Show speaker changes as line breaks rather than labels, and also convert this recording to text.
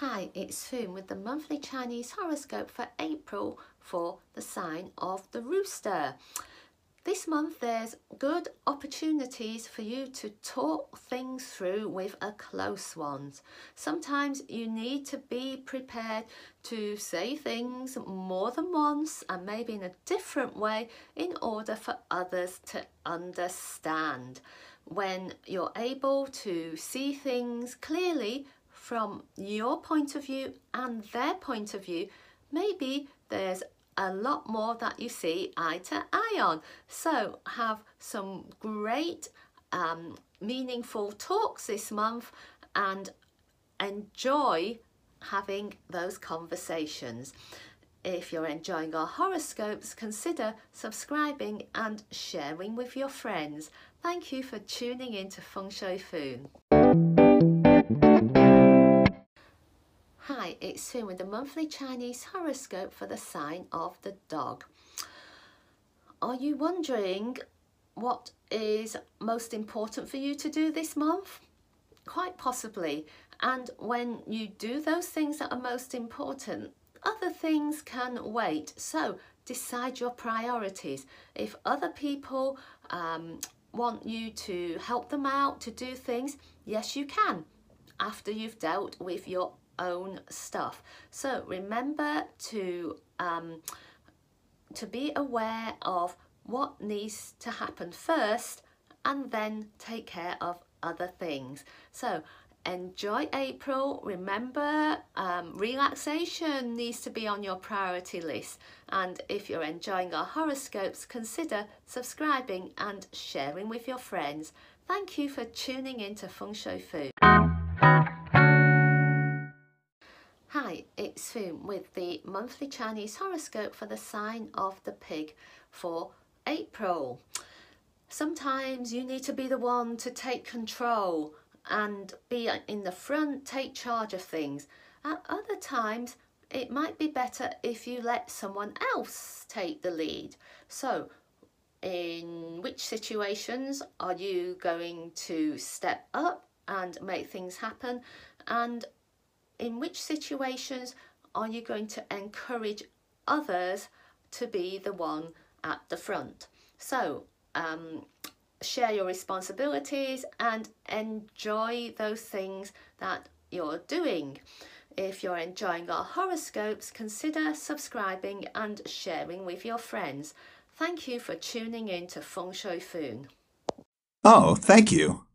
Hi, it's Foon with the monthly Chinese horoscope for April for the sign of the rooster. This month there's good opportunities for you to talk things through with a close one. Sometimes you need to be prepared to say things more than once and maybe in a different way in order for others to understand. When you're able to see things clearly from your point of view and their point of view, maybe there's a lot more that you see eye to eye on. So have some great um, meaningful talks this month and enjoy having those conversations. If you're enjoying our horoscopes, consider subscribing and sharing with your friends. Thank you for tuning in to Feng Shui Foon. Hi, it's Sue with the monthly Chinese horoscope for the sign of the dog. Are you wondering what is most important for you to do this month? Quite possibly. And when you do those things that are most important, other things can wait. So decide your priorities. If other people um, want you to help them out to do things, yes, you can after you've dealt with your own stuff. So remember to um, to be aware of what needs to happen first and then take care of other things. So enjoy April. Remember, um, relaxation needs to be on your priority list. And if you're enjoying our horoscopes, consider subscribing and sharing with your friends. Thank you for tuning in to Feng Shui Foon. Hi, it's Foon with the monthly Chinese horoscope for the sign of the pig for April. Sometimes you need to be the one to take control and be in the front, take charge of things. At other times, it might be better if you let someone else take the lead. So, in which situations are you going to step up and make things happen? And in which situations are you going to encourage others to be the one at the front? So um, share your responsibilities and enjoy those things that you're doing. If you're enjoying our horoscopes, consider subscribing and sharing with your friends. Thank you for tuning in to Feng Shui Foon.
Oh, thank you.